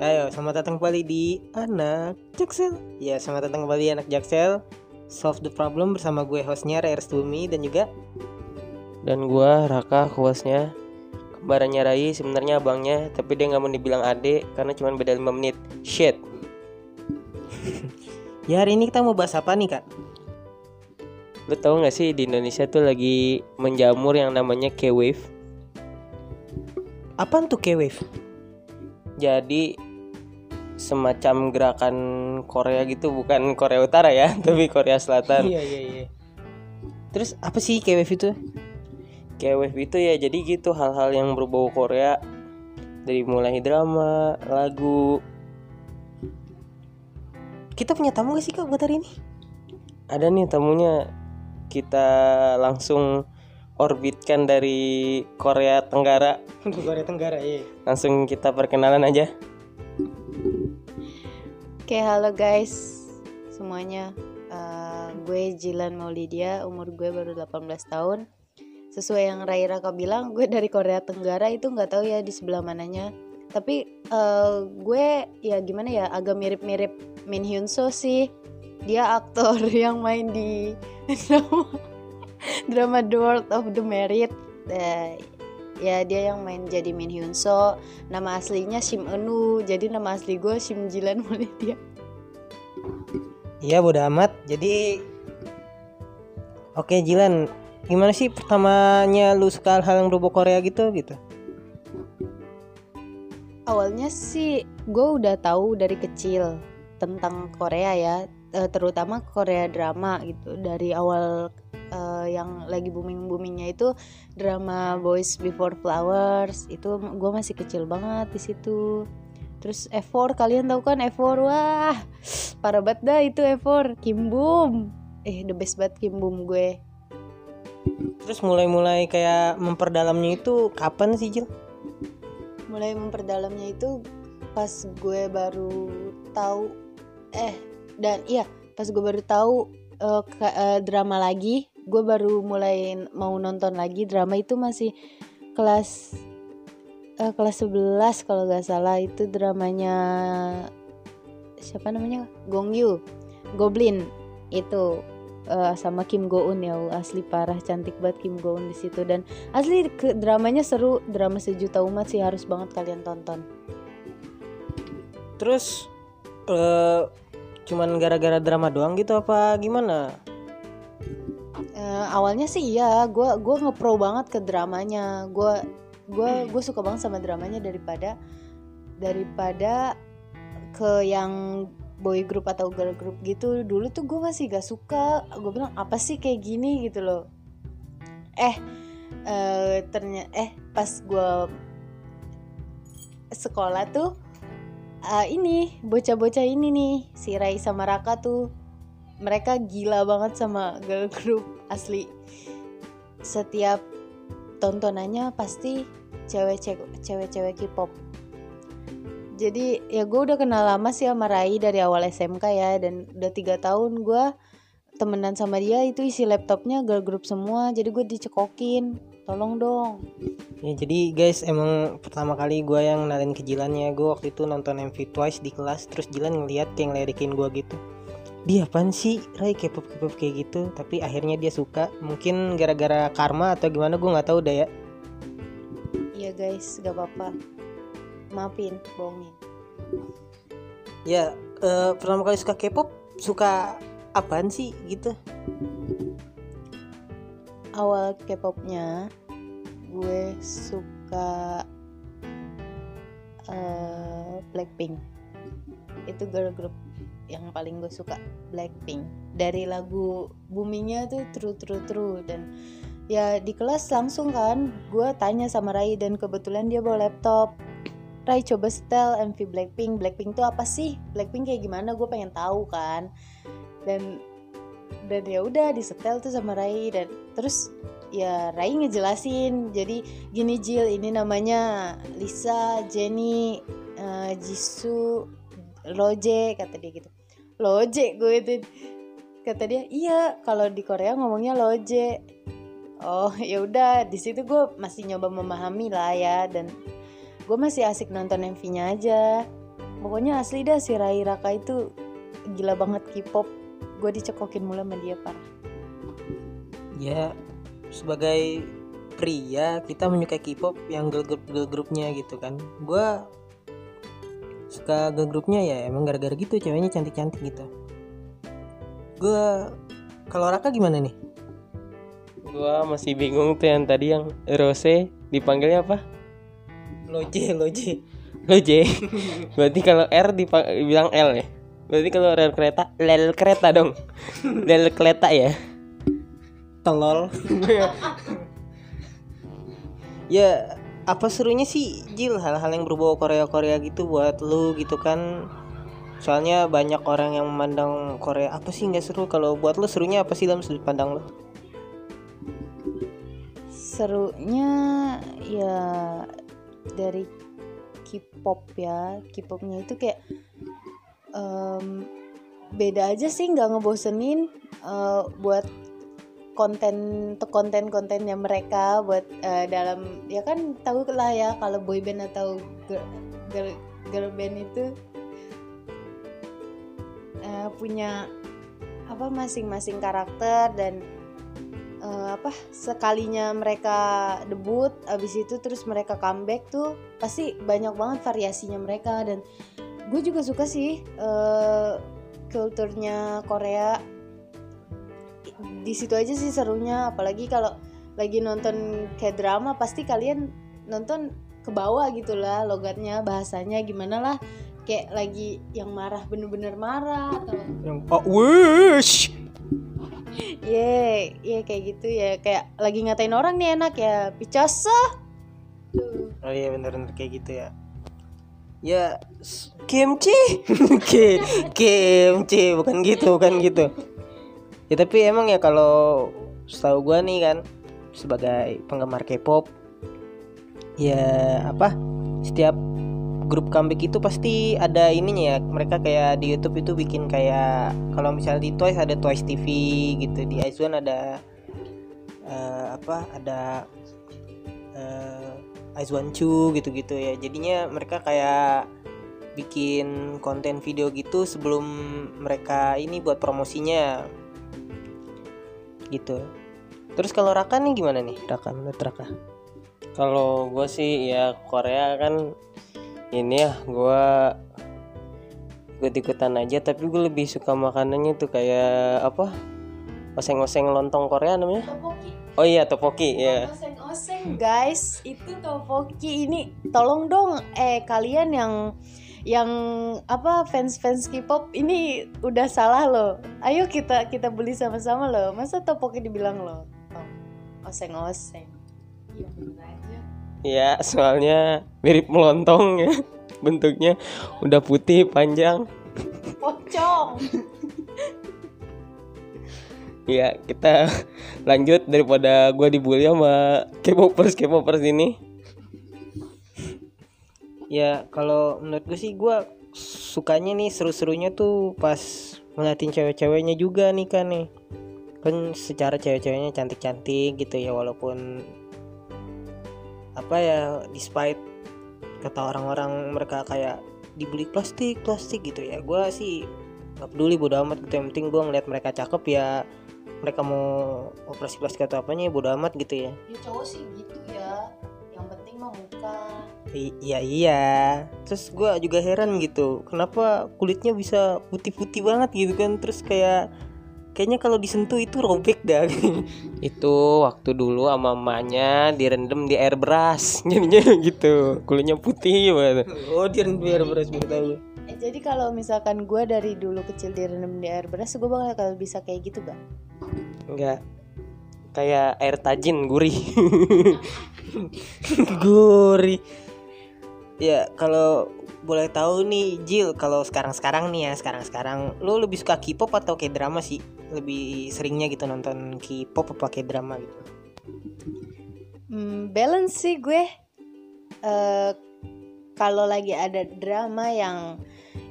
Ayo, selamat datang kembali di Anak Jaksel. Ya, selamat datang kembali di Anak Jaksel. Solve the problem bersama gue hostnya Rai Restumi dan juga dan gua Raka hostnya kembarannya Rai sebenarnya abangnya tapi dia nggak mau dibilang adek karena cuma beda 5 menit shit ya hari ini kita mau bahas apa nih kak? lu tahu nggak sih di Indonesia tuh lagi menjamur yang namanya K-wave Apaan tuh K-Wave? jadi semacam gerakan Korea gitu bukan Korea Utara ya tapi Korea Selatan Iya iya iya. Terus apa sih K-Wave itu? K-wave itu ya jadi gitu hal-hal yang berbau Korea dari mulai drama lagu Kita punya tamu gak sih kak buat hari ini? ada nih tamunya kita langsung orbitkan dari Korea Tenggara Korea Tenggara iya. langsung kita perkenalan aja Oke, halo guys semuanya. Eh, gue Jilan Maulidia, umur gue baru 18 tahun. Sesuai yang Rai Raka bilang, gue dari Korea Tenggara itu nggak tahu ya di sebelah mananya. Tapi eh, gue ya gimana ya, agak mirip-mirip Min Hyun So sih. Dia aktor yang main di drama, drama The World of the Merit. Eh, ya dia yang main jadi Min Hyun So nama aslinya Shim Eunu jadi nama asli gue Shim Jilan Maulidia Iya bodo amat. Jadi Oke Jilan, gimana sih pertamanya lu suka hal yang berbau Korea gitu gitu? awalnya sih gue udah tahu dari kecil tentang Korea ya terutama Korea drama gitu. Dari awal eh, yang lagi booming boomingnya itu drama Boys Before Flowers itu gue masih kecil banget di situ. Terus F4 kalian tahu kan F4 wah parah banget dah itu F4 Kim Boom. Eh the best banget Kim Boom gue. Terus mulai-mulai kayak memperdalamnya itu kapan sih Jil? mulai memperdalamnya itu pas gue baru tahu eh dan iya pas gue baru tahu eh, ke- eh, drama lagi gue baru mulai mau nonton lagi drama itu masih kelas eh, kelas 11 kalau nggak salah. Itu dramanya siapa namanya? Gong Yoo Goblin. Itu eh, sama Kim Go Eun ya asli parah cantik banget Kim Go Eun di situ. Dan asli dramanya seru drama sejuta umat sih harus banget kalian tonton. Terus eh cuman gara-gara drama doang gitu apa gimana? Eh, awalnya sih iya gue gua ngepro banget ke dramanya. Gue gua gue suka banget sama dramanya daripada daripada ke yang boy group atau girl group gitu. Dulu tuh gue masih gak suka gue bilang apa sih kayak gini? gitu loh. Eh eh ternyata eh pas gue sekolah tuh eh, ini bocah-bocah ini nih si Rai sama Raka tuh mereka gila banget sama girl group asli. Setiap tontonannya pasti cewek-cewek cewek-cewek K-pop. Jadi ya gue udah kenal lama sih sama Rai dari awal SMK ya dan udah tiga tahun gue temenan sama dia itu isi laptopnya girl group semua jadi gue dicekokin tolong dong. Ya jadi guys emang pertama kali gue yang nalin ke Jilannya Gue waktu itu nonton MV Twice di kelas Terus Jilan ngeliat kayak ngelirikin gue gitu. Dia apaan sih? Rai K-pop K-pop kayak gitu. Tapi akhirnya dia suka. Mungkin gara-gara karma atau gimana gue nggak tahu deh ya. Iya guys gak apa-apa. Maafin bohongin. Ya eh, pertama kali suka K-pop Suka apaan sih gitu awal K-popnya gue suka eh, Blackpink. Itu girl group yang paling gue suka Blackpink. Dari lagu boomingnya tuh True True True. Dan ya di kelas langsung kan gue tanya sama Rai dan kebetulan dia bawa laptop. Rai coba setel MV Blackpink. Blackpink tuh apa sih? Blackpink kayak gimana? Gue pengen tahu kan. Dan dan ya udah disetel tuh sama Rai dan terus ya Rai ngejelasin jadi gini Jill ini namanya Lisa Jenny eh, Jisoo Loje kata dia gitu. Loje gue itu kata dia iya kalau di Korea ngomongnya Loje. Oh ya udah di situ gue masih nyoba memahami lah ya dan gue masih asik nonton MV-nya aja. Pokoknya asli dah si Rai Raka itu gila banget K-pop. Gue dicekokin mulu sama dia parah ya sebagai pria kita menyukai K-pop yang girl group girl groupnya gitu kan gua suka girl groupnya ya emang gara-gara gitu ceweknya cantik-cantik gitu gua kalau Raka gimana nih Gua masih bingung tuh yang tadi yang Rose dipanggilnya apa? loje loje Loje. Berarti kalau R dibilang L ya. Berarti kalau rel kereta, lel kereta dong. Lel kereta ya. Tolol ya apa serunya sih Jil hal-hal yang berbau Korea-Korea gitu buat lu gitu kan? Soalnya banyak orang yang memandang Korea. Apa sih nggak seru? Kalau buat lu serunya apa sih dalam sudut pandang lu? Serunya ya dari K-pop ya. K-popnya itu kayak em, beda aja sih nggak ngebosenin eh, buat konten konten kontennya mereka buat eh, dalam ya kan tahu lah ya kalau boyband atau girl, girl, girl band itu eh, punya apa masing-masing karakter dan eh, apa sekalinya mereka debut abis itu terus mereka comeback tuh pasti banyak banget variasinya mereka dan gue juga suka sih eh, kulturnya Korea di situ aja sih serunya apalagi kalau lagi nonton kayak drama pasti kalian nonton ke bawah gitu lah logatnya bahasanya gimana lah kayak lagi yang marah bener-bener marah atau yang oh wish Ye, yeah, kayak gitu ya. Kayak lagi ngatain orang nih enak ya. Picasso. oh iya bener-bener kayak gitu ya ya kimchi Ki- kimchi bukan gitu bukan gitu ya tapi emang ya kalau setahu gua nih kan sebagai penggemar K-pop ya apa setiap grup comeback itu pasti ada ininya ya. Mereka kayak di YouTube itu bikin kayak kalau misalnya di Twice ada Twice TV gitu di Ice ada eh, apa ada eh Ice One Chu gitu-gitu ya. Jadinya mereka kayak bikin konten video gitu sebelum mereka ini buat promosinya gitu. Terus kalau Raka nih gimana nih Raka? Menurut Raka? Kalau gue sih ya Korea kan ini ya gue ikut-ikutan aja tapi gue lebih suka makanannya tuh kayak apa? Oseng-oseng lontong Korea namanya. Topoki. oh iya topoki ya. Oseng-oseng guys, itu topoki. Ini tolong dong eh kalian yang yang apa fans-fans K-pop ini udah salah loh. Ayo kita kita beli sama-sama loh. Masa topoki dibilang loh? Oh, oseng-oseng. Iya ya soalnya mirip melontong ya bentuknya udah putih panjang Pocong. ya kita lanjut daripada gue dibully sama K-popers K-popers ini ya kalau menurut gue sih gue sukanya nih seru-serunya tuh pas ngeliatin cewek-ceweknya juga nih kan nih. Kan secara cewek-ceweknya cantik-cantik gitu ya walaupun apa ya despite kata orang-orang mereka kayak dibeli plastik plastik gitu ya gue sih nggak peduli bodo amat gitu. Yang penting gue ngeliat mereka cakep ya mereka mau operasi plastik atau apanya ya bodo amat gitu ya. Ya cowok sih gitu muka. I- Iya iya. Terus gue juga heran gitu, kenapa kulitnya bisa putih-putih banget gitu kan? Terus kayak kayaknya kalau disentuh itu robek dah. itu waktu dulu sama emaknya direndam di airbrush jadinya gitu kulitnya putih banget oh dia biar beres biar tahu. Eh, jadi kalau misalkan gue dari dulu kecil direndam di air beras, gue bakal bisa kayak gitu gak? enggak kayak air tajin gurih Gurih. Ya kalau boleh tahu nih Jill, kalau sekarang-sekarang nih ya sekarang-sekarang, lu lebih suka K-pop atau kayak drama sih? Lebih seringnya gitu nonton K-pop apa kayak drama gitu? Hmm, balance sih gue. Eh kalau lagi ada drama yang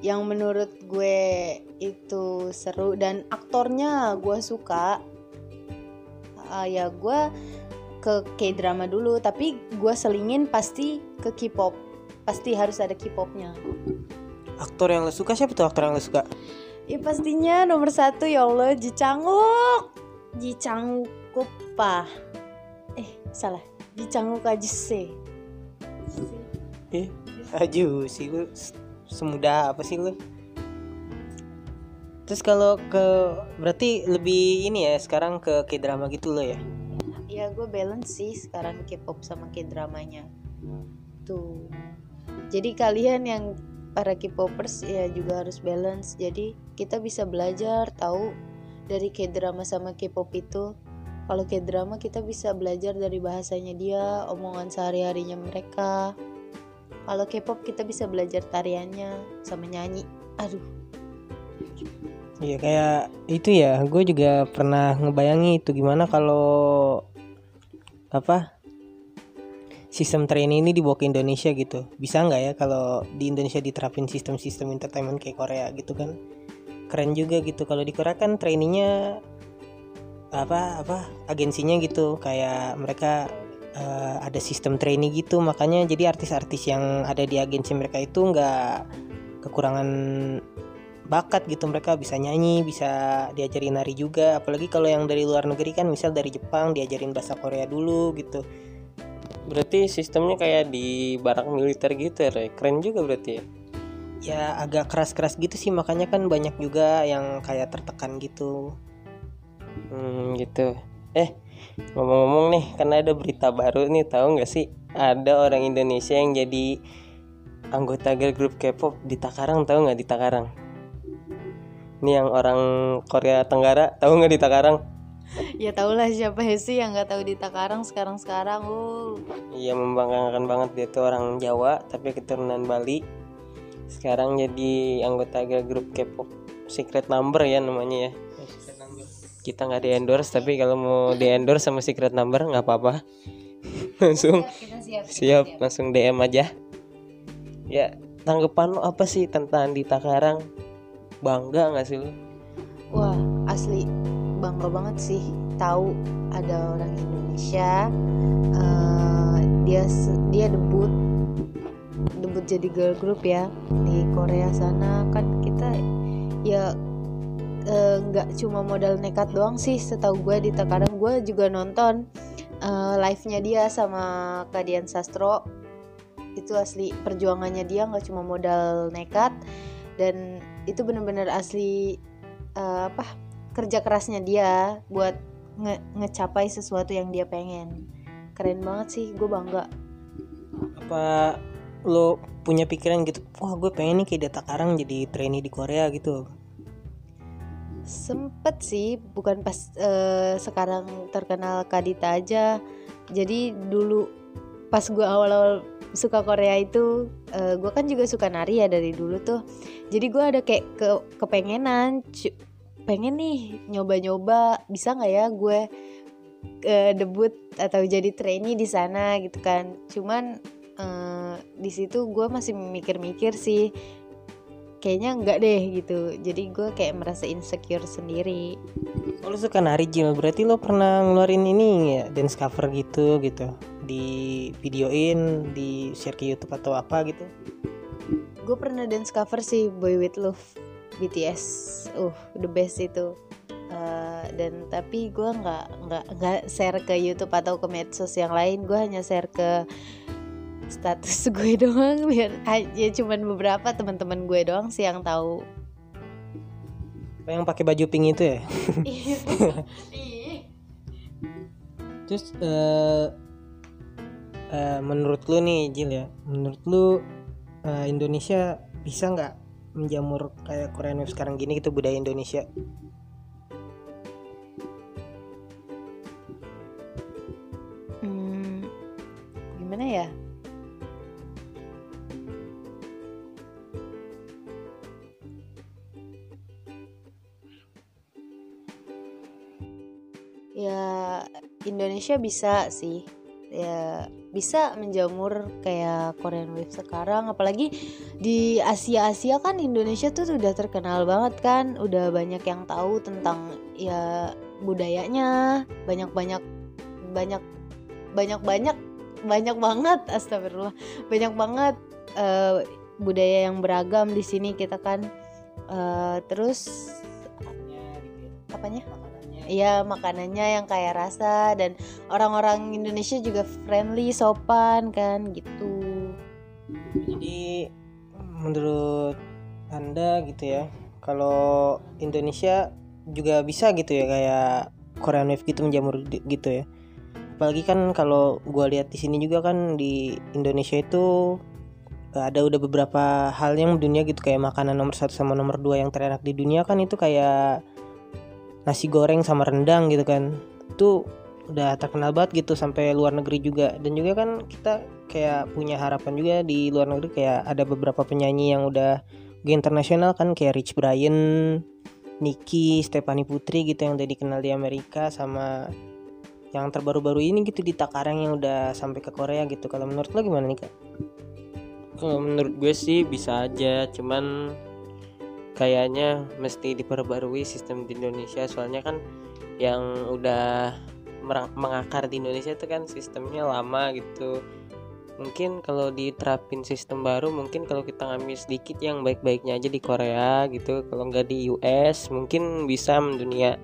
yang menurut gue itu seru dan aktornya gue suka, ah, ya gue ke K-drama dulu. Tapi gue selingin pasti ke K-pop. Pasti harus ada K-popnya. aktor yang lo suka siapa tuh aktor yang lo suka Ya pastinya nomor satu ya Allah Ji Changwook Ji Changwook pa Eh salah Ji Changwook Ajise eh aju sih lu semudah apa sih lu terus kalau ke berarti lebih ini ya sekarang ke k drama gitu lo ya Ya gue balance sih sekarang K-pop sama K-dramanya. Tuh. Jadi kalian yang para K-popers ya juga harus balance. Jadi kita bisa belajar tahu dari K-drama sama K-pop itu. Kalau K-drama kita bisa belajar dari bahasanya dia, omongan sehari-harinya mereka. Kalau K-pop kita bisa belajar tariannya sama nyanyi. Aduh. Iya kayak itu ya. Gue juga pernah ngebayangi itu gimana kalau apa sistem training ini dibawa ke Indonesia gitu. Bisa nggak ya kalau di Indonesia diterapin sistem-sistem entertainment kayak Korea gitu kan? Keren juga gitu. Kalau di Korea kan trainingnya apa apa agensinya gitu. Kayak mereka eh, ada sistem training gitu. Makanya jadi artis-artis yang ada di agensi mereka itu nggak kekurangan bakat gitu mereka bisa nyanyi bisa diajarin nari juga apalagi kalau yang dari luar negeri kan misal dari Jepang diajarin bahasa Korea dulu gitu Berarti sistemnya kayak di barak militer gitu ya? Keren juga berarti ya. ya agak keras-keras gitu sih makanya kan banyak juga yang kayak tertekan gitu Hmm, gitu. Eh, ngomong-ngomong nih, karena ada berita baru nih, tahu nggak sih? Ada orang Indonesia yang jadi anggota girl group K-pop di Takarang, tahu nggak di Takarang? Ini yang orang Korea Tenggara, tahu nggak di Takarang? Ya tau lah siapa sih yang nggak tahu di Takarang sekarang-sekarang oh. Iya membanggakan banget dia tuh orang Jawa tapi keturunan Bali. Sekarang jadi anggota girl group K-pop Secret Number ya namanya ya. Kita nggak di endorse tapi kalau mau di endorse sama Secret Number nggak apa-apa. langsung Kita siap siap langsung DM aja. Ya tanggapan lo apa sih tentang di Takarang? Bangga nggak sih lo? Wah, asli bangga banget sih. Tahu ada orang Indonesia eh, dia dia debut debut jadi girl group ya di Korea sana. Kan kita ya eh, nggak cuma modal nekat doang sih. Setahu gue di Takarang gue juga nonton eh, live-nya dia sama Kadian Sastro. Itu asli perjuangannya dia nggak cuma modal nekat dan itu bener-bener asli eh, apa kerja kerasnya dia buat nge- ngecapai sesuatu yang dia pengen. Keren banget sih gue bangga. Apa lo punya pikiran gitu wah gue pengen nih kayak Data Karang jadi trainee di Korea gitu? Sempet sih bukan pas eh, sekarang terkenal Kadita aja. Jadi dulu pas gue awal-awal suka Korea itu eh, gue kan juga suka nari ya dari dulu tuh. Jadi gue ada kayak ke kepengenan pengen nih nyoba-nyoba bisa nggak ya gue eh, debut atau jadi trainee di sana gitu kan. Cuman eh, di situ gue masih mikir-mikir sih kayaknya enggak deh gitu. Jadi gue kayak merasa insecure sendiri. Kalau suka nari Jil berarti lo pernah ngeluarin ini ya dance cover gitu gitu di videoin di share ke YouTube atau apa gitu. Gue pernah dance cover sih Boy With Love BTS uh the best itu. Eh, dan tapi gue nggak nggak nggak share ke YouTube atau ke medsos yang lain. Gue hanya share ke status gue doang biar aja cuman beberapa teman-teman gue doang sih yang tahu. Apa yang pakai baju pink itu ya? Terus eh eh, menurut lu nih Jil ya. Menurut lu eh, Indonesia bisa nggak menjamur kayak Korean Wave sekarang gini gitu budaya Indonesia? Hmm, gimana ya? Ya Indonesia bisa sih. Ya bisa menjamur kayak Korean Wave sekarang. Apalagi di Asia Asia kan Indonesia tuh sudah terkenal banget kan. Udah banyak yang tahu tentang ya budayanya. Banyak banyak banyak banyak banyak banyak banget astagfirullah. Banyak banget eh, budaya yang beragam di sini kita kan. Eh, terus apanya Iya makanannya yang kaya rasa dan orang-orang Indonesia juga friendly, sopan kan gitu. Jadi menurut anda gitu ya, kalau Indonesia juga bisa gitu ya kayak Korean Wave gitu menjamur gitu ya. Apalagi kan kalau gua lihat di sini juga kan di Indonesia itu eh, ada udah beberapa hal yang dunia gitu kayak makanan nomor satu sama nomor dua yang terenak di dunia kan itu kayak nasi goreng sama rendang gitu kan itu udah terkenal banget gitu sampai luar negeri juga dan juga kan kita kayak punya harapan juga di luar negeri kayak ada beberapa penyanyi yang udah go internasional kan kayak Rich Brian, Nicki, Stephanie Putri gitu yang udah dikenal di Amerika sama yang terbaru-baru ini gitu di Takarang yang udah sampai ke Korea gitu. Kalau menurut lo gimana nih kak? Kalau menurut gue sih bisa aja, cuman kayaknya mesti diperbarui sistem di Indonesia soalnya kan yang udah mengakar di Indonesia itu kan sistemnya lama gitu. Mungkin kalau diterapin sistem baru, mungkin kalau kita ngambil sedikit yang baik-baiknya aja di Korea gitu, kalau nggak di US mungkin bisa mendunia.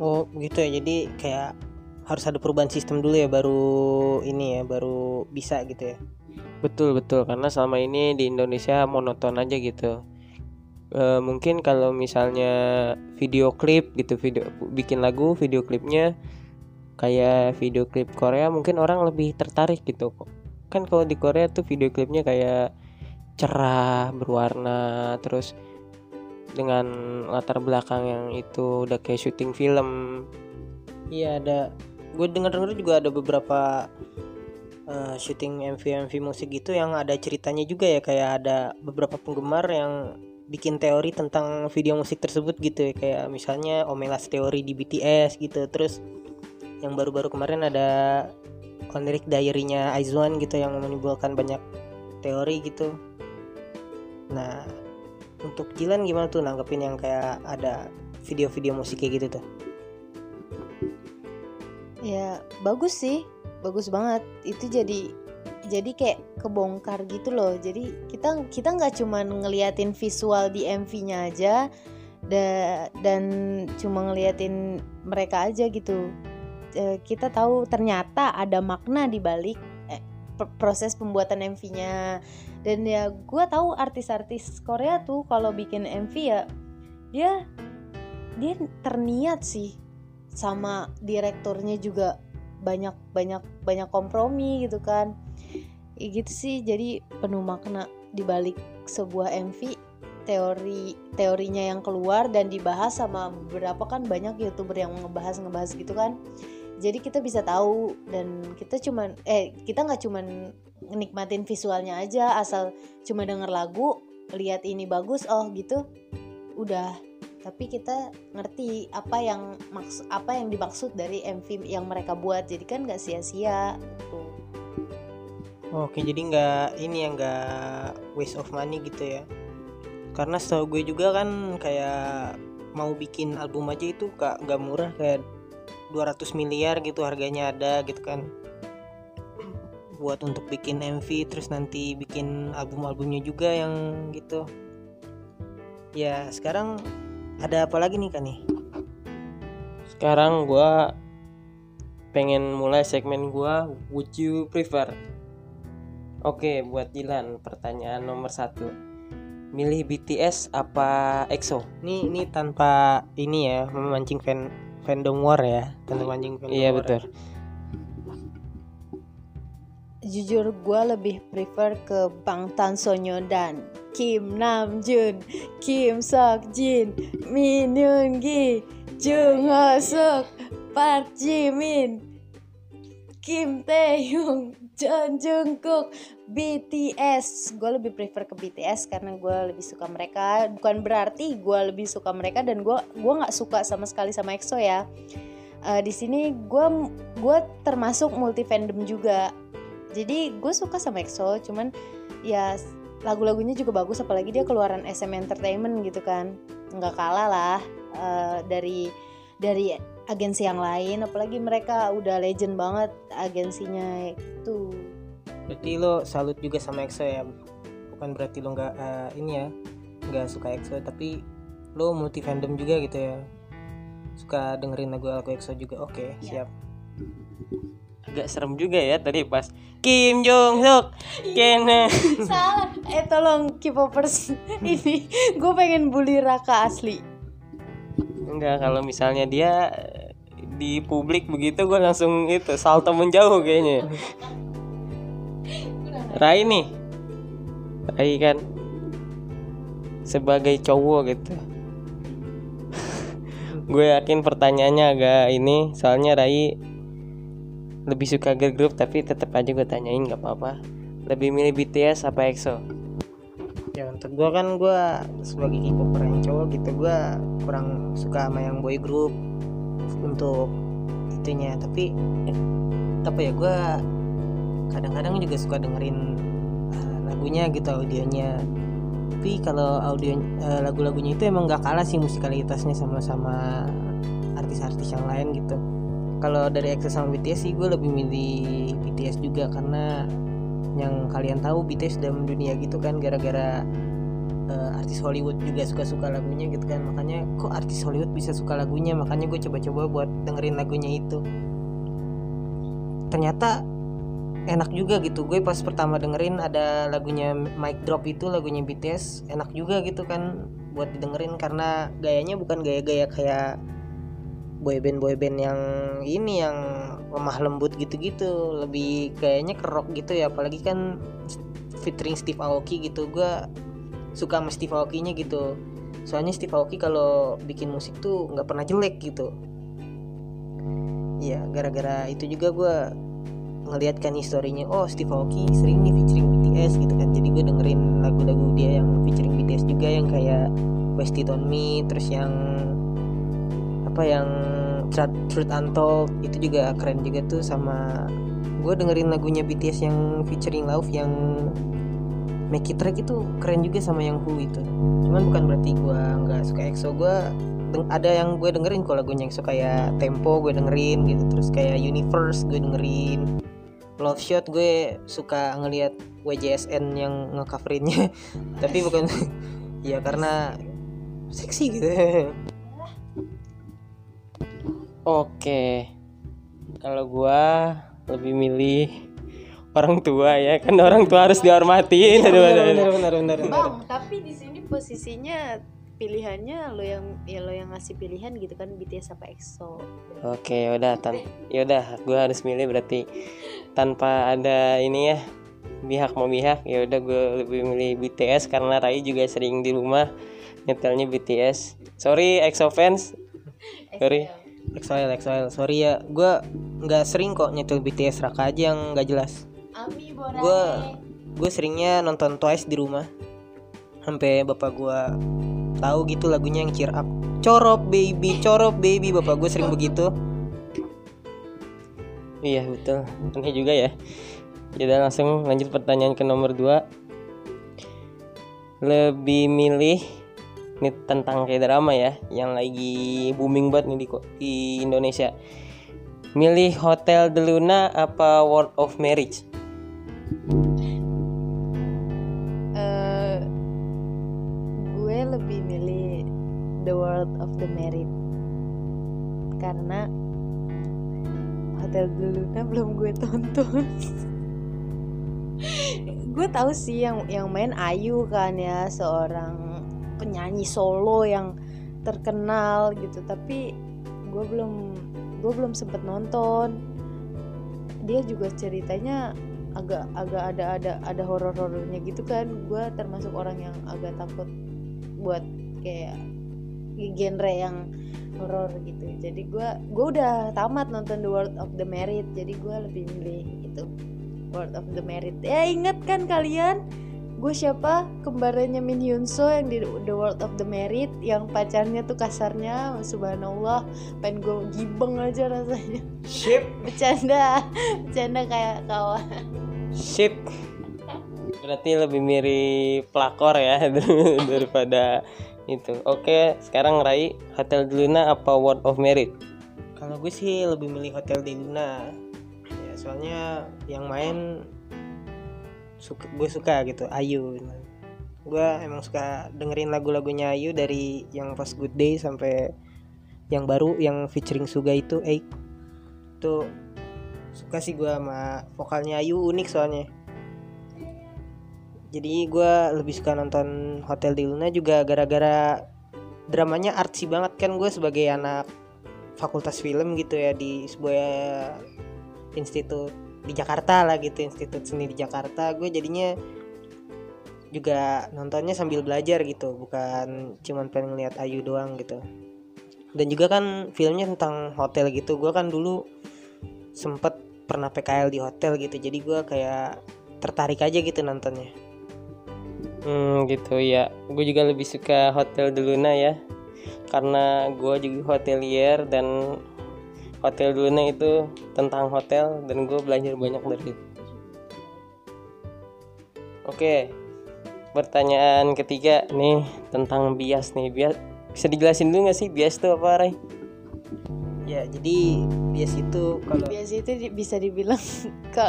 Oh gitu ya. Jadi kayak harus ada perubahan sistem dulu ya baru ini ya baru bisa gitu ya. Betul betul karena selama ini di Indonesia monoton aja gitu. E, mungkin kalau misalnya video klip gitu video bikin lagu video klipnya kayak video klip Korea mungkin orang lebih tertarik gitu kok. Kan kalau di Korea tuh video klipnya kayak cerah berwarna terus dengan latar belakang yang itu udah kayak syuting film. Iya ada. Gue dengar-dengar juga ada beberapa eh, syuting MV MV musik gitu yang ada ceritanya juga ya kayak ada beberapa penggemar yang bikin teori tentang video musik tersebut gitu ya. Kayak misalnya Omelas teori di BTS gitu. Terus yang baru-baru kemarin ada On Lyric Diary-nya Aizwan gitu yang menimbulkan banyak teori gitu. Nah untuk Jilan gimana tuh nanggepin yang kayak ada video-video musik kayak gitu tuh? Ya bagus sih, bagus banget. Itu jadi jadi kayak kebongkar gitu loh. Jadi kita kita nggak cuma ngeliatin visual di MV-nya aja da- dan cuma ngeliatin mereka aja gitu. Eh, kita tahu ternyata ada makna di balik eh, pr- proses pembuatan MV-nya. Dan ya gue tahu artis-artis Korea tuh kalau bikin MV ya dia dia terniat sih sama direkturnya juga banyak banyak banyak kompromi gitu kan. Ya gitu sih jadi penuh makna. Dibalik sebuah MV teori teorinya yang keluar dan dibahas sama beberapa kan banyak youtuber yang ngebahas ngebahas gitu kan. Jadi kita bisa tahu dan kita cuman eh kita nggak cuman nikmatin visualnya aja asal cuma denger lagu lihat ini bagus oh gitu udah tapi kita ngerti apa yang maks apa yang dimaksud dari MV yang mereka buat. Jadi kan nggak sia-sia gitu. Oke jadi nggak ini ya nggak waste of money gitu ya. Karena setahu gue juga kan kayak mau bikin album aja itu kak nggak murah kayak 200 miliar gitu harganya ada gitu kan. Buat untuk bikin MV terus nanti bikin album-albumnya juga yang gitu. Ya sekarang ada apa lagi nih kan nih? Sekarang gua pengen mulai segmen gua Would you prefer? Oke, buat Dilan pertanyaan nomor satu. Milih BTS apa EXO? Ini ini tanpa ini ya memancing fan fandom war ya tanpa memancing fandom Iya war betul. Jujur gue lebih prefer ke Bang Tan Sonyo dan Kim Nam Jun, Kim Sok Jin, Min Yoon Gi, Jung Ho Suk, Park Ji Min, Kim Tae Hyung, John Jungkook, BTS. Gue lebih prefer ke BTS karena gue lebih suka mereka. Bukan berarti gue lebih suka mereka dan gue gua nggak suka sama sekali sama EXO ya. Eh, di sini gue gue termasuk multi fandom juga jadi gue suka sama EXO cuman ya lagu-lagunya juga bagus apalagi dia keluaran SM Entertainment gitu kan. Nggak kalah lah eh, dari dari agensi yang lain apalagi mereka udah legend banget agensinya itu. Berarti lo salut juga sama EXO ya? Bukan berarti lo nggak eh, ini ya nggak suka EXO tapi lo multi fandom juga gitu ya? Suka dengerin lagu-lagu EXO juga oke Iya. siap agak serem juga ya tadi pas Kim Jong Suk Kena. salah. Eh tolong K-popers. Ini gue pengen bully Raka asli. Enggak kalau misalnya dia eh, di publik begitu gue langsung itu salto menjauh kayaknya. Rai nih. Rai kan sebagai cowok gitu. Gue yakin pertanyaannya agak ini soalnya Rai lebih suka girl group tapi tetap aja gue tanyain nggak apa-apa. Lebih milih BTS apa EXO? Ya untuk gua kan gua sebagai K-popper cowok gitu gua kurang suka sama yang boy group untuk itunya. Tapi apa ya gua kadang-kadang juga suka dengerin eh, lagunya gitu audionya. Tapi kalau audio eh, lagu-lagunya itu emang gak kalah sih musikalitasnya sama-sama artis-artis yang lain gitu kalau dari EXO sama BTS sih gue lebih milih BTS juga karena yang kalian tahu BTS udah mendunia gitu kan gara-gara eh, artis Hollywood juga suka-suka lagunya gitu kan. Makanya kok artis Hollywood bisa suka lagunya? Makanya gue coba-coba buat dengerin lagunya itu. Ternyata enak juga gitu. Gue pas pertama dengerin ada lagunya Mic Drop itu lagunya BTS enak juga gitu kan buat didengerin karena gayanya bukan gaya-gaya kayak boyband boyband yang ini yang lemah lembut gitu-gitu. Lebih kayaknya kerok gitu ya apalagi kan featuring Steve Aoki gitu. Gue suka sama Steve Aoki nya gitu. Soalnya Steve Aoki kalau bikin musik tuh nggak pernah jelek gitu. Ya gara-gara itu juga gue ngeliat kan historinya oh Steve Aoki sering nih featuring BTS gitu kan. Jadi gue dengerin lagu-lagu dia yang featuring BTS juga yang kayak Wasted on Me terus yang apa yang Truth, Truth Untold itu juga keren juga tuh sama gue dengerin lagunya BTS yang featuring Love yang Make It Track itu keren juga sama yang Who itu. Cuman bukan berarti gue nggak suka EXO gue ada yang gue dengerin kok lagunya EXO kayak Tempo gue dengerin gitu terus kayak Universe gue dengerin Love Shot gue suka ngelihat WJSN yang ngecoverinnya. Tapi bukan ya karena seksi gitu Oke, kalau gua lebih milih orang tua ya kan orang tua harus dihormatin. Aduh, aduh, aduh. bener bener bener bener bang tapi di sini posisinya pilihannya lo yang ya lo yang ngasih pilihan gitu kan BTS apa EXO Oke, yaudah tan, yaudah gua harus milih berarti tanpa ada ini ya pihak memihak ya udah gue lebih milih BTS karena Rai juga sering di rumah nyetelnya BTS. Sorry EXO fans, sorry. Exile Exile. Sorry ya gue nggak sering kok nyetel BTS Raka aja yang nggak jelas. Gue gue seringnya nonton Twice di rumah. Sampai bapak gue tahu gitu lagunya yang cheer up. Corop baby corop baby. Bapak gue sering begitu. Iya betul, aneh juga ya. Kita langsung lanjut pertanyaan ke nomor 2 Lebih milih ini tentang kayak drama ya, yang lagi booming banget nih di, di Indonesia. Milih Hotel de Luna apa World of Marriage? Eh, gue lebih milih The World of the Married karena Hotel de Luna belum gue tonton. gue tahu sih yang yang main Ayu kan ya seorang penyanyi solo yang terkenal gitu. Tapi gue belum gue belum sempet nonton. Dia juga ceritanya agak agak ada ada ada horor horornya gitu kan. Gue termasuk orang yang agak takut buat kayak genre yang horor gitu. Jadi gue gue udah tamat nonton The World of the Married. Jadi gue lebih milih itu World of the Married. Ya inget kan kalian gue siapa? Kembarannya Min Hyun So yang di The World of the Married yang pacarnya tuh kasarnya subhanallah. Pengen gue gibeng aja rasanya. Ship bercanda. Bercanda kayak kawan. Shit. Berarti lebih mirip pelakor ya daripada itu. Oke, sekarang Rai Hotel de Luna apa World of Marriage? kalau gue sih lebih milih Hotel di Luna. Ya soalnya yang main suka gue suka gitu Ayu gue emang suka dengerin lagu-lagunya Ayu dari yang pas Good Day sampai yang baru yang featuring Suga itu eh itu suka sih gue sama vokalnya Ayu unik soalnya. Jadi gue lebih suka nonton Hotel di Luna juga gara-gara dramanya artsy banget kan gue sebagai anak fakultas film gitu ya di sebuah institut di Jakarta lah gitu institut seni di Jakarta gue jadinya juga nontonnya sambil belajar gitu bukan cuman pengen lihat Ayu doang gitu dan juga kan filmnya tentang hotel gitu gue kan dulu sempet pernah PKL di hotel gitu jadi gue kayak tertarik aja gitu nontonnya Hmm gitu ya. Gue juga lebih suka Hotel de Luna ya. Karena gue juga hotelier dan Hotel de Luna itu tentang hotel dan gue belajar banyak dari itu. Oke. Pertanyaan ketiga nih tentang bias nih. Bias bisa dijelasin dulu gak sih bias itu apa, Ray? ya jadi bias itu kalau biasa itu di- bisa dibilang ke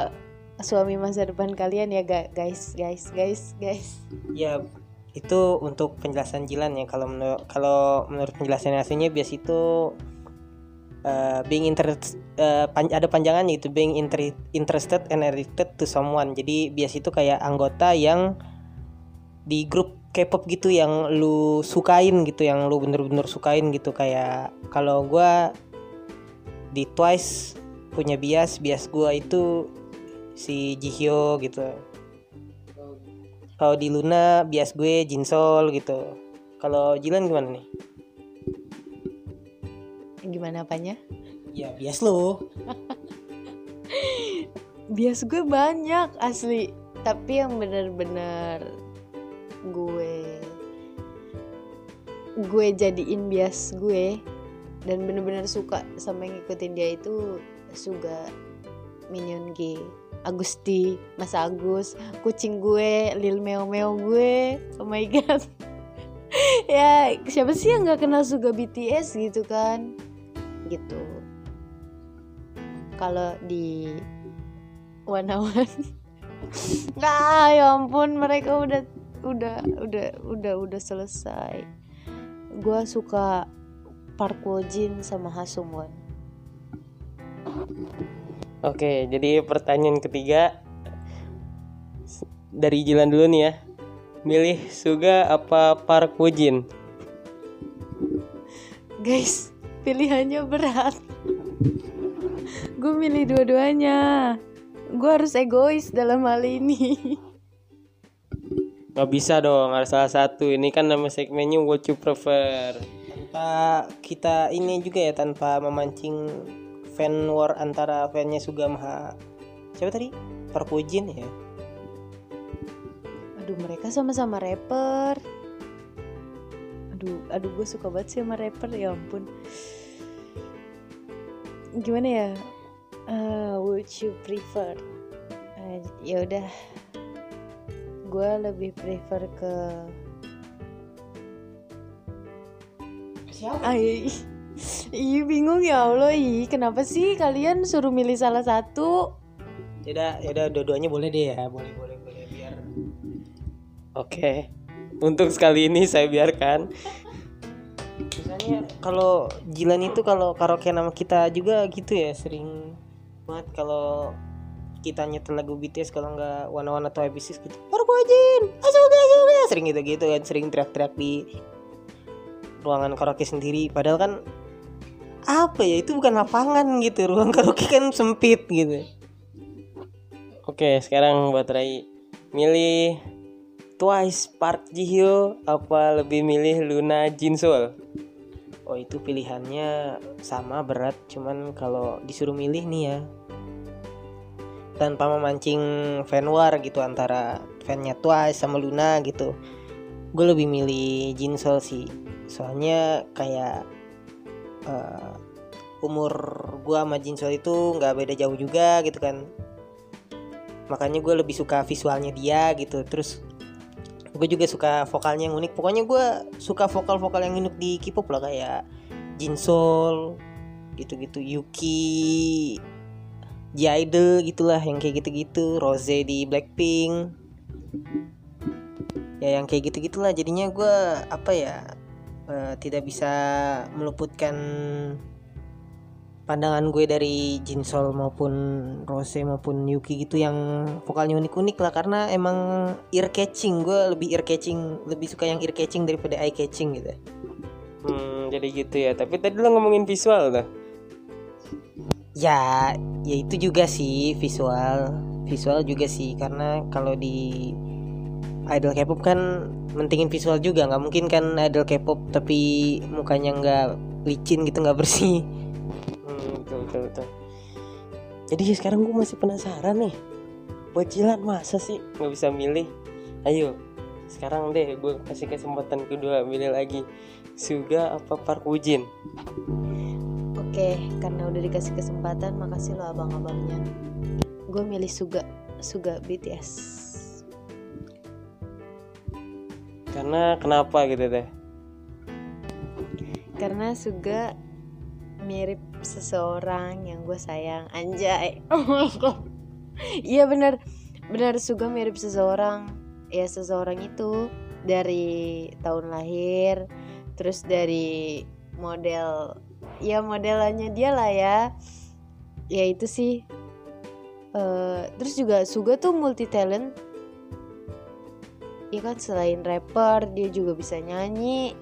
suami masa depan kalian ya ga- guys guys guys guys ya itu untuk penjelasan Jilan ya kalau menurut kalau menurut penjelasan aslinya bias itu uh, being inter uh, pan- ada panjangannya itu being inter- interested and addicted to someone. Jadi bias itu kayak anggota yang di grup K-pop gitu yang lu sukain gitu yang lu bener-bener sukain gitu. Kayak kalau gua di Twice punya bias bias gua itu si Jihyo gitu. Kalau di Luna bias gue Jinsol gitu. Kalau Jilan gimana nih gimana apanya? Ya bias lo bias gue banyak asli. Tapi yang bener-bener gue gue jadiin bias gue dan bener-bener suka sama yang ngikutin dia itu Suga Minion G Agusti Mas Agus kucing gue Lil Meo Meo gue. Oh my god. Ya siapa sih yang nggak kenal Suga BTS gitu kan gitu kalau di One One Nah, ya ampun mereka udah udah udah udah udah selesai. Gua suka Park Wo Jin sama Ha Sung Won. Oke, jadi pertanyaan ketiga dari Jilan dulu nih ya. Milih Suga apa Park Woo-jin? Guys, pilihannya berat. Gue milih dua-duanya. Gue harus egois dalam hal ini. Gak bisa dong, harus salah satu. Ini kan nama segmennya What You Prefer. tanpa kita ini juga ya tanpa memancing fan war antara fannya Suga Maha siapa tadi Parkojin ya Aduh, mereka sama-sama rapper. Aduh, aduh gue suka banget sih sama rapper ya ampun. Gimana ya? Eh, would you prefer? Eh, ya udah. Gue lebih prefer ke siapa Ay, Ih bingung ya Allah Ih kenapa sih kalian suruh milih salah satu ya udah dua-duanya boleh deh ya boleh boleh boleh biar Oke. Untuk sekali ini saya biarkan. misalnya kalau Jilan itu kalau karaoke nama kita juga gitu ya sering banget kalau kita nyetel lagu BTS kalau nggak One One atau Abysis gitu Parkojin asuga asuga sering gitu gitu kan sering teriak-teriak di ruangan karaoke sendiri padahal kan apa ya itu bukan lapangan gitu ruang karaoke kan sempit gitu Oke, sekarang buat Rai. Milih Twice Park Ji-hyo apa lebih milih Luna Jinsol? oh itu pilihannya sama berat cuman kalau disuruh milih nih ya. Tanpa memancing fan war gitu antara fannya Twice sama Luna gitu. Gue lebih milih Jinsol sih. Soalnya kayak eh, umur gue sama Jinsol itu nggak beda jauh juga gitu kan. Makanya gue lebih suka visualnya dia gitu. Terus gue juga suka vokalnya yang unik. Pokoknya gue suka vokal-vokal yang unik di K-pop lah kayak Jinsol gitu-gitu Yuki J-Idol gitulah yang kayak gitu-gitu Rose di Blackpink. Ya yang kayak gitu-gitulah. Jadinya gue apa ya eh, tidak bisa meluputkan pandangan gue dari Jinsol maupun Rose maupun Yuki gitu yang vokalnya unik-unik lah karena emang ear catching gue lebih ear catching lebih suka yang ear catching daripada eye catching gitu Hmm, jadi gitu ya. Tapi tadi lo ngomongin visual tuh. ya ya itu juga sih visual visual juga sih karena kalau di idol K-pop kan mentingin visual juga nggak mungkin kan idol K-pop tapi mukanya nggak licin gitu nggak bersih betul betul. Jadi sekarang gue masih penasaran nih. Buat Jilan masa sih nggak bisa milih? Ayo, sekarang deh gue kasih kesempatan kedua milih lagi. Suga apa Park Woo Jin? Oke, karena udah dikasih kesempatan, makasih lo abang-abangnya. Gue milih Suga, Suga BTS. Karena kenapa gitu deh? Karena Suga mirip seseorang yang gue sayang. Anjay. Iya bener, bener Suga mirip seseorang. Ya seseorang itu dari tahun lahir, terus dari model, ya modelannya dia lah ya. Ya itu sih. Eh, terus juga Suga tuh multi talent. Ya kan selain rapper dia juga bisa nyanyi,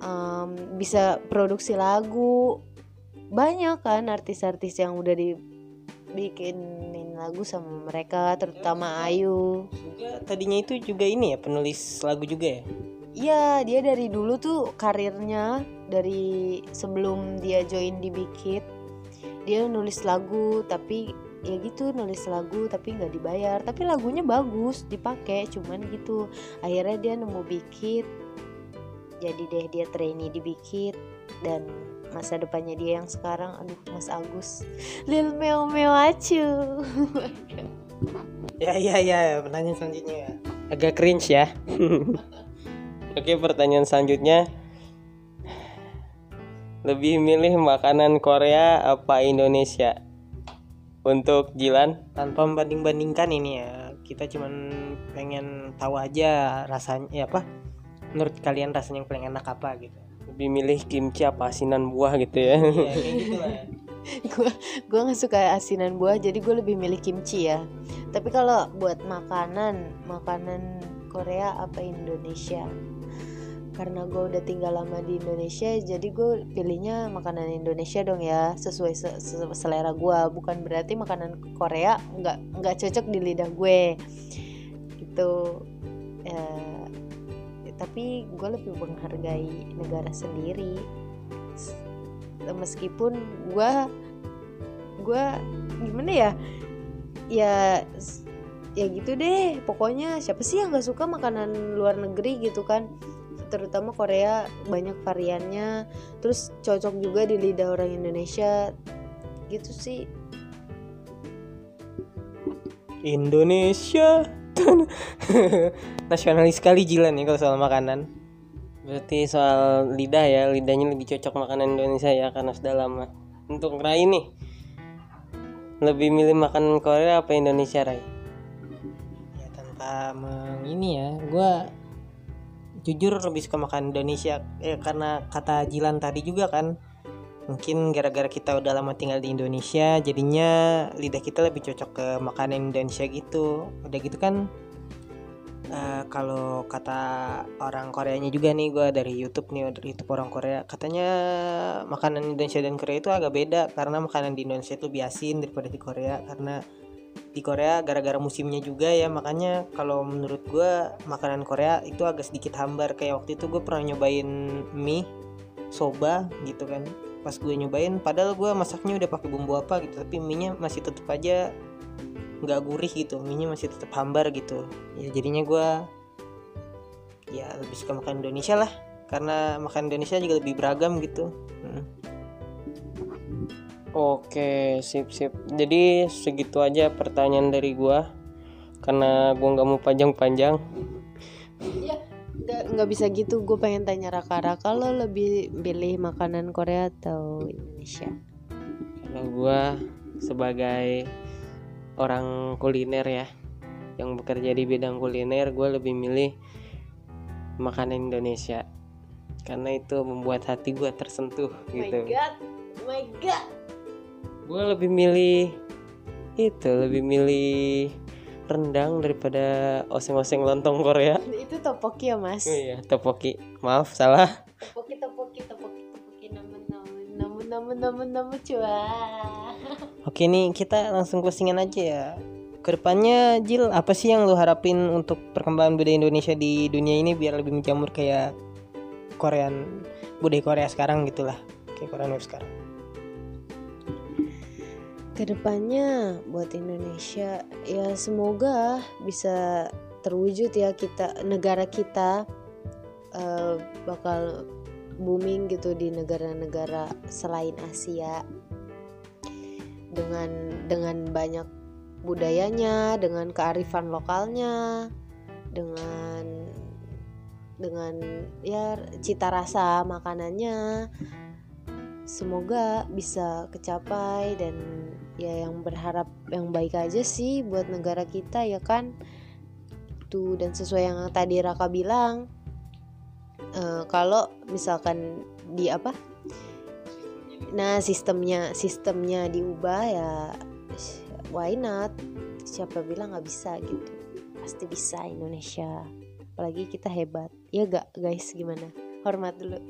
em, bisa produksi lagu. Banyak kan artis-artis yang udah dibikinin lagu sama mereka, terutama Ayu. juga tadinya itu juga ini ya penulis lagu juga ya? Iya, dia dari dulu tuh karirnya dari sebelum dia join di Big Hit, dia nulis lagu tapi ya gitu nulis lagu tapi nggak dibayar. Tapi lagunya bagus dipakai cuman gitu. Akhirnya dia nemu Big Hit jadi deh dia trainee di Big Hit. Dan masa depannya dia yang sekarang aduh Mas Agus. Lil Meo Meo Acu. Ya ya ya pertanyaan selanjutnya. Agak cringe ya. Oke, pertanyaan selanjutnya. Lebih milih makanan Korea apa Indonesia? Untuk Jilan, tanpa membanding-bandingkan ini ya. Kita cuman pengen tahu aja rasanya ya apa menurut kalian rasanya yang paling enak apa gitu? Lebih milih kimchi apa asinan buah gitu ya? Iya kayak gitu lah. Gue gue nggak suka asinan buah jadi gue lebih milih kimchi ya. Tapi kalau buat makanan makanan Korea apa Indonesia? Karena gue udah tinggal lama di Indonesia jadi gue pilihnya makanan Indonesia dong ya sesuai se- se- selera gue bukan berarti makanan Korea nggak nggak cocok di lidah gue. Gitu. Eh, tapi gue lebih menghargai negara sendiri. Meskipun gue gue gimana ya? Ya ya gitu deh. Pokoknya siapa sih yang nggak suka makanan luar negeri gitu kan? Terutama Korea banyak variannya. Terus cocok juga di lidah orang Indonesia. Gitu sih. Indonesia nasionalis sekali Jilan ya kalau soal makanan Berarti soal lidah ya, lidahnya lebih cocok makanan Indonesia ya karena sudah lama. Untuk Rai nih, lebih milih makanan Korea apa Indonesia Rai? ya tanpa meng ini ya gue jujur lebih suka makan Indonesia eh, karena kata Jilan tadi juga kan mungkin gara-gara kita udah lama tinggal di Indonesia jadinya lidah kita lebih cocok ke makanan Indonesia gitu. Udah gitu kan eh, kalau kata orang Koreanya juga nih gue dari YouTube nih dari YouTube orang Korea katanya makanan Indonesia dan Korea itu agak beda karena makanan di Indonesia itu lebih asin daripada di Korea karena di Korea gara-gara musimnya juga ya. Makanya kalau menurut gue makanan Korea itu agak sedikit hambar. Kayak waktu itu gue pernah nyobain mie soba gitu kan pas gue nyobain padahal gue masaknya udah pakai bumbu apa gitu tapi mie nya masih tetap aja nggak gurih gitu mie nya masih tetap hambar gitu ya jadinya gue ya lebih suka makan Indonesia lah karena makan Indonesia juga lebih beragam gitu Hmm. Oke, sip sip. Jadi segitu aja pertanyaan dari gua. Karena gua nggak mau panjang-panjang. Nggak bisa gitu. Gue pengen tanya Raka Raka lo lebih pilih makanan Korea atau Indonesia? Kalau gua sebagai orang kuliner ya yang bekerja di bidang kuliner gue lebih milih makanan Indonesia. Karena itu membuat hati gue tersentuh gitu. God oh my god. Gue lebih milih itu lebih milih rendang daripada oseng-oseng lontong Korea itu topoki ya mas? Oh iya topoki. Maaf salah. Topoki topoki topoki topoki. Namun namun namun namun namun namun cua. Oke nih kita langsung closingan aja ya. Ke depannya Jil apa sih yang lu harapin untuk perkembangan budaya Indonesia di dunia ini biar lebih menjamur kayak Korean budaya Korea sekarang gitulah kayak Korean wave sekarang. ke depannya buat Indonesia ya semoga bisa terwujud ya kita negara kita eh, bakal booming gitu di negara-negara selain Asia. Dengan dengan banyak budayanya dengan kearifan lokalnya dengan dengan ya cita rasa makanannya. Semoga bisa kecapai dan ya yang berharap yang baik aja sih buat negara kita ya kan tuh dan sesuai yang tadi Raka bilang eh, kalau misalkan di apa? Nah sistemnya sistemnya diubah ya why not? Siapa bilang nggak bisa gitu? Pasti bisa Indonesia. Apalagi kita hebat. Ya gak guys? Gimana? Hormat dulu.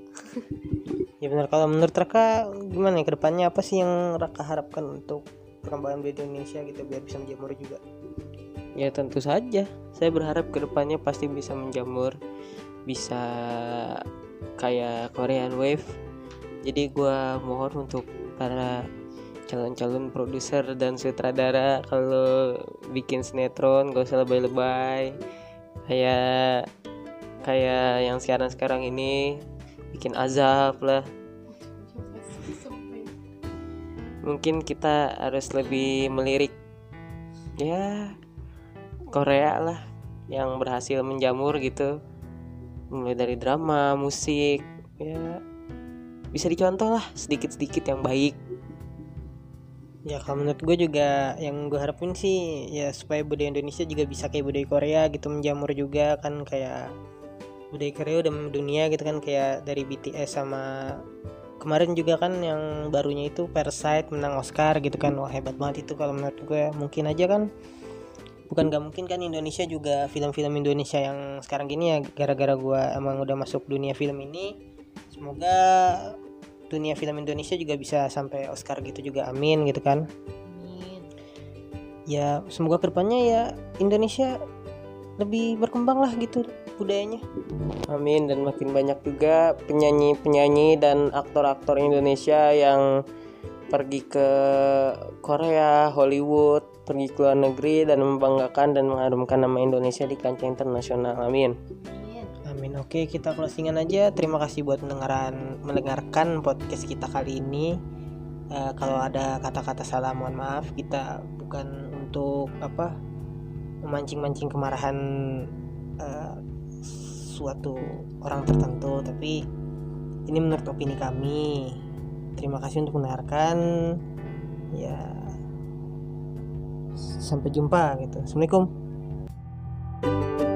Ya benar kalau menurut Raka gimana ya? Ke depannya apa sih yang Raka harapkan untuk perkembangan budaya Indonesia gitu biar bisa menjamur juga. Ya tentu saja. Saya berharap ke depannya pasti bisa menjamur bisa kayak Korean Wave. Jadi gua mohon untuk para calon-calon produser dan sutradara kalau bikin sinetron gak usah lebay-lebay. Kayak kayak yang sekarang-sekarang ini bikin azab lah. Mungkin kita harus lebih melirik. Ya Korea lah yang berhasil menjamur gitu. Mulai dari drama musik ya bisa dicontoh lah sedikit-sedikit yang baik. Ya kalau menurut gue juga yang gue harapin sih ya supaya budaya Indonesia juga bisa kayak budaya Korea gitu menjamur juga kan kayak budaya Korea udah mendunia gitu kan kayak dari BTS sama kemarin juga kan yang barunya itu Parasite menang Oscar gitu kan. Wah hebat banget itu kalau menurut gue mungkin aja kan bukan gak mungkin kan Indonesia juga film-film Indonesia yang sekarang gini ya gara-gara gue emang udah masuk dunia film ini. Semoga dunia film Indonesia juga bisa sampai Oscar gitu juga amin gitu kan. Amin. ya semoga ke depannya ya Indonesia lebih berkembang lah gitu budayanya. Amin dan makin banyak juga penyanyi-penyanyi dan aktor-aktor Indonesia yang pergi ke Korea, Hollywood, pergi ke luar negeri dan membanggakan dan mengharumkan nama Indonesia di kancah internasional. Amin. Amin. amin oke kita closingan aja terima kasih buat mendengaran mendengarkan podcast kita kali ini Eh, kalau ada kata-kata salah mohon maaf kita bukan untuk apa memancing-mancing kemarahan eh, suatu orang tertentu tapi ini menurut opini kami terima kasih untuk mendengarkan. Ya sampai jumpa gitu. Assalamualaikum. thank you